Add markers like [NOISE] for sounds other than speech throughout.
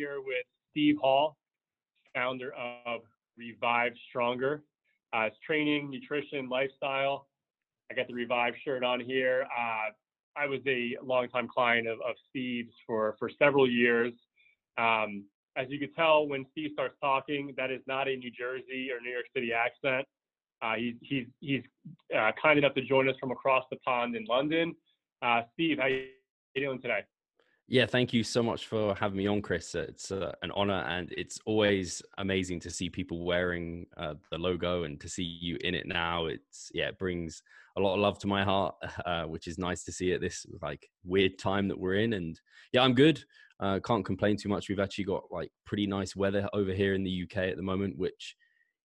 here with Steve Hall, founder of Revive Stronger. Uh, it's training, nutrition, lifestyle. I got the Revive shirt on here. Uh, I was a longtime client of, of Steve's for, for several years. Um, as you can tell, when Steve starts talking, that is not a New Jersey or New York City accent. Uh, he's he's, he's uh, kind enough to join us from across the pond in London. Uh, Steve, how you doing today? Yeah, thank you so much for having me on, Chris. It's uh, an honor, and it's always amazing to see people wearing uh, the logo and to see you in it now. It's yeah, it brings a lot of love to my heart, [LAUGHS] uh, which is nice to see at this like weird time that we're in. And yeah, I'm good. Uh, can't complain too much. We've actually got like pretty nice weather over here in the UK at the moment, which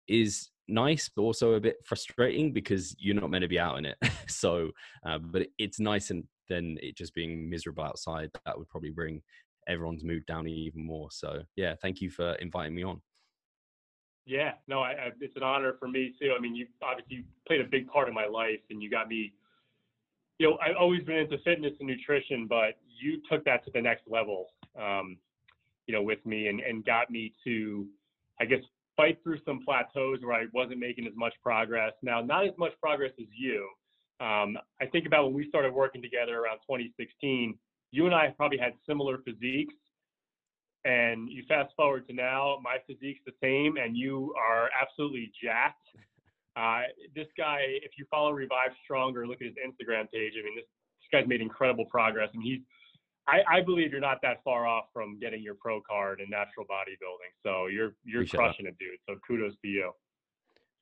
is nice, but also a bit frustrating because you're not meant to be out in it. [LAUGHS] so, uh, but it's nice and then it just being miserable outside, that would probably bring everyone's mood down even more. So, yeah, thank you for inviting me on. Yeah, no, I, I, it's an honor for me too. I mean, you obviously played a big part in my life, and you got me. You know, I've always been into fitness and nutrition, but you took that to the next level. Um, you know, with me and and got me to, I guess, fight through some plateaus where I wasn't making as much progress. Now, not as much progress as you, um, I think about when we started working together around 2016, you and I probably had similar physiques. And you fast forward to now, my physique's the same, and you are absolutely jacked. Uh, this guy, if you follow Revive Stronger, look at his Instagram page. I mean, this, this guy's made incredible progress. Mean, he's, I, I, believe you're not that far off from getting your pro card in natural bodybuilding. So you're you're Appreciate crushing that. it, dude. So kudos to you.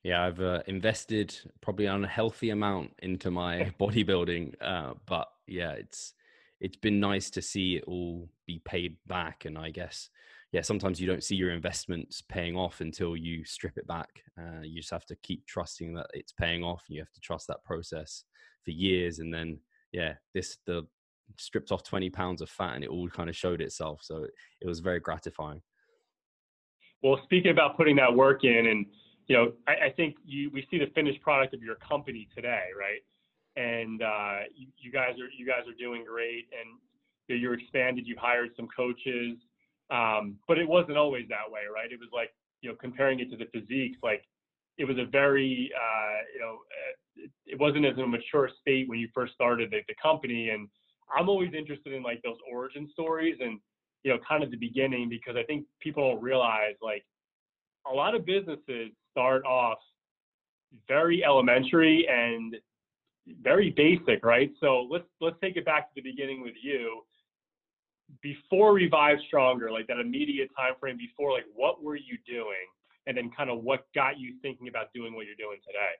Yeah, I've uh, invested probably an unhealthy amount into my [LAUGHS] bodybuilding, uh, but yeah, it's it's been nice to see it all be paid back. And I guess, yeah, sometimes you don't see your investments paying off until you strip it back. Uh, you just have to keep trusting that it's paying off, and you have to trust that process for years. And then, yeah, this the stripped off 20 pounds of fat, and it all kind of showed itself. So it was very gratifying. Well, speaking about putting that work in and you know, I, I think you, we see the finished product of your company today, right? And uh, you, you, guys are you guys are doing great, and you you're expanded. You've hired some coaches, um, but it wasn't always that way, right? It was like you know, comparing it to the physiques, like it was a very uh, you know, uh, it wasn't as a mature state when you first started the, the company, and I'm always interested in like those origin stories and you know, kind of the beginning because I think people don't realize like a lot of businesses start off very elementary and very basic, right? So let's let's take it back to the beginning with you. Before Revive Stronger, like that immediate time frame before, like what were you doing? And then kind of what got you thinking about doing what you're doing today?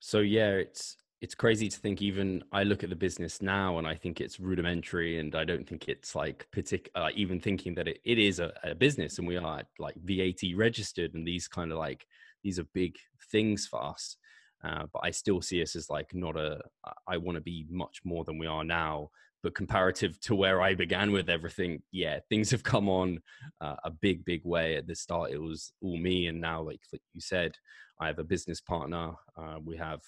So yeah, it's it's crazy to think even I look at the business now and I think it's rudimentary and I don't think it's like particular, uh, even thinking that it, it is a, a, business and we are like VAT registered and these kind of like, these are big things for us. Uh, but I still see us as like not a, I want to be much more than we are now. But comparative to where I began with everything, yeah, things have come on uh, a big, big way. At the start, it was all me. And now, like, like you said, I have a business partner. Uh, we have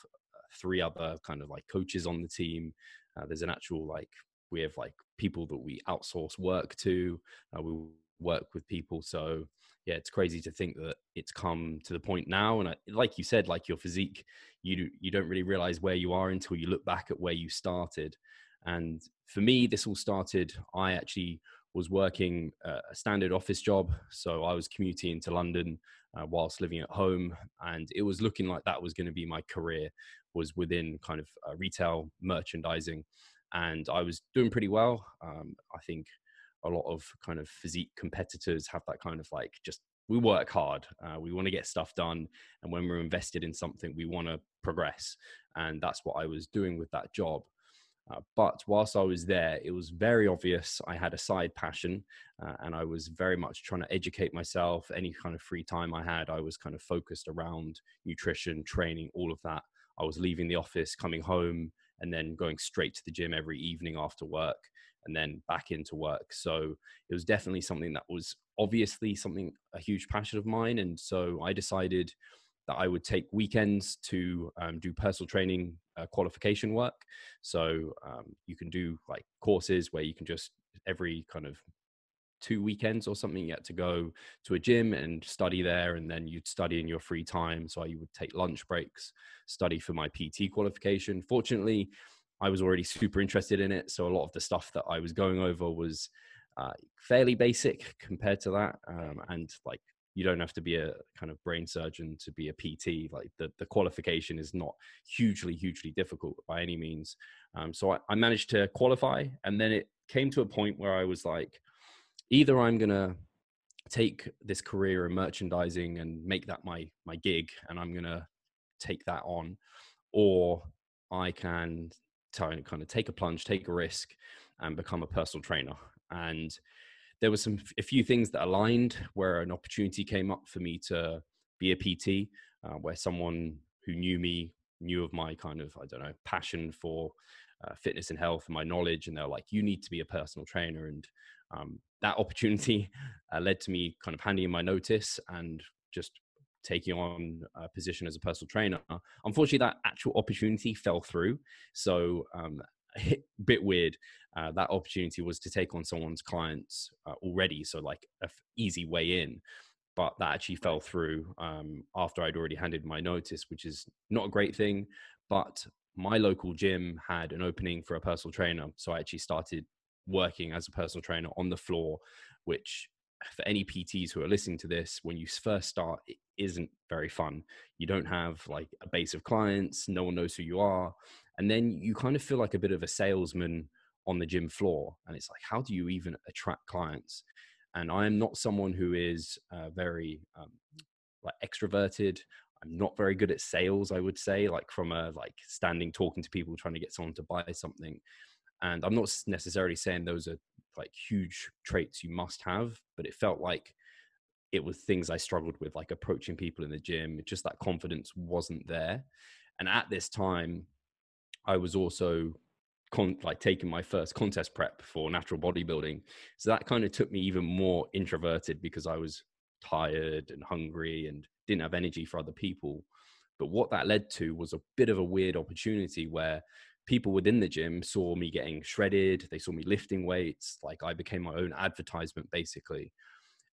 three other kind of like coaches on the team. Uh, there's an actual like we have like people that we outsource work to. Uh, we work with people, so yeah, it's crazy to think that it's come to the point now. And I, like you said, like your physique, you you don't really realize where you are until you look back at where you started. And for me, this all started. I actually was working a standard office job, so I was commuting into London uh, whilst living at home, and it was looking like that was going to be my career was within kind of uh, retail merchandising, and I was doing pretty well. Um, I think a lot of kind of physique competitors have that kind of like just we work hard uh, we want to get stuff done and when we're invested in something we want to progress. And that's what i was doing with that job uh, but whilst i was there it was very obvious i had a side passion uh, and i was very much trying to educate myself any kind of free time i had i was kind of focused around nutrition training all of that I was leaving the office, coming home, and then going straight to the gym every evening after work and then back into work. So it was definitely something that was obviously something a huge passion of mine. And so I decided that I would take weekends to um, do personal training uh, qualification work. So um, you can do like courses where you can just every kind of two weekends or something you had to go to a gym and study there and then you'd study in your free time so you would take lunch breaks study for my pt qualification fortunately i was already super interested in it so a lot of the stuff that i was going over was uh, fairly basic compared to that um, and like you don't have to be a kind of brain surgeon to be a pt like the, the qualification is not hugely hugely difficult by any means um, so I, I managed to qualify and then it came to a point where i was like either I'm gonna take this career in merchandising and make that my my gig, and I'm gonna take that on, or I can kind of take a plunge, take a risk, and become a personal trainer. And there was some a few things that aligned where an opportunity came up for me to be a PT, uh, where someone who knew me knew of my kind of I don't know passion for uh, fitness and health and my knowledge, and they're like, "You need to be a personal trainer." And um, that [LAUGHS] opportunity uh, led to me kind of handing in my notice and just taking on a position as a personal trainer. Unfortunately, that actual opportunity fell through. So, um, a [LAUGHS] bit weird. Uh, that opportunity was to take on someone's clients uh, already, so like a f- easy way in. But that actually fell through um, after I'd already handed my notice, which is not a great thing. But my local gym had an opening for a personal trainer, so I actually started working as a personal trainer on the floor, which for any PTs who are listening to this, when you first start, it isn't very fun. You don't have like a base of clients, no one knows who you are. And then you kind of feel like a bit of a salesman on the gym floor. And it's like, how do you even attract clients? And I am not someone who is uh, very um, like extroverted. I'm not very good at sales, I would say, like from a like standing talking to people trying to get someone to buy something. And I'm not necessarily saying those are like huge traits you must have, but it felt like it was things I struggled with, like approaching people in the gym. Just that confidence wasn't there. And at this time, I was also con- like taking my first contest prep for natural bodybuilding. So that kind of took me even more introverted because I was tired and hungry and didn't have energy for other people. But what that led to was a bit of a weird opportunity where people within the gym saw me getting shredded they saw me lifting weights like i became my own advertisement basically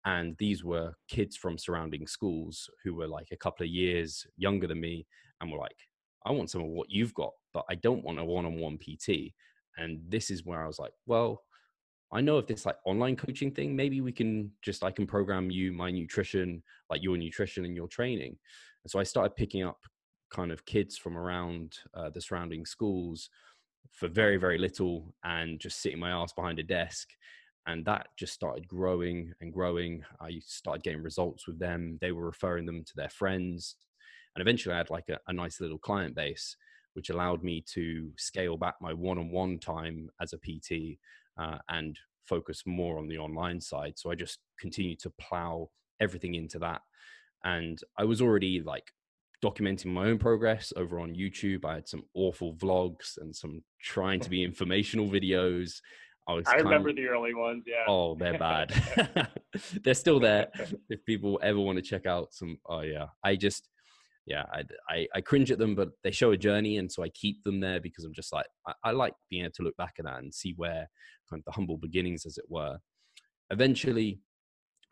and these were kids from surrounding schools who were like a couple of years younger than me and were like i want some of what you've got but i don't want a one-on-one pt and this is where i was like well i know of this like online coaching thing maybe we can just i can program you my nutrition like your nutrition and your training. And so i started picking up kind of kids from around uh, the surrounding schools for very very little and just sitting my ass behind a desk. And that just started growing and growing. I started getting results with them. They were referring them to their friends and eventually i had like a, a nice little client base which allowed me to scale back my one-on-one time as a pt uh, and focus more on the online side so i just continued to plow everything into that and i was already like documenting my own progress over on YouTube. I had some awful vlogs and some trying to be [LAUGHS] informational videos. I was. I remember of, the early ones. Yeah. Oh, they're bad. [LAUGHS] [LAUGHS] they're still there. if people ever want to check out some, oh yeah, I just, yeah, I, I, I cringe at them, but they show a journey, and so I keep them there because I'm just like I, I like being able to look back at that and see where kind of the humble beginnings, as it were. Eventually,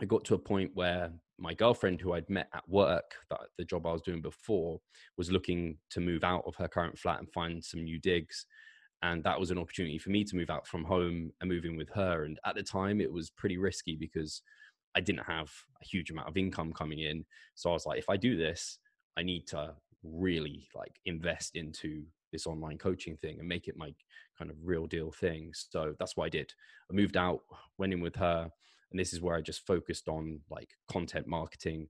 I got to a point where my girlfriend, who I'd met at work, that the job I was doing before, was looking to move out of her current flat and find some new digs. And that was an opportunity for me to move out from home and move in with her. And at the time, it was pretty risky because I didn't have a huge amount of income coming in. So I was like, if I do this, I need to really like invest into this online coaching thing and make it my kind of real deal thing. So that's what I did. I moved out, went in with her, and this is where I just focused on like content marketing.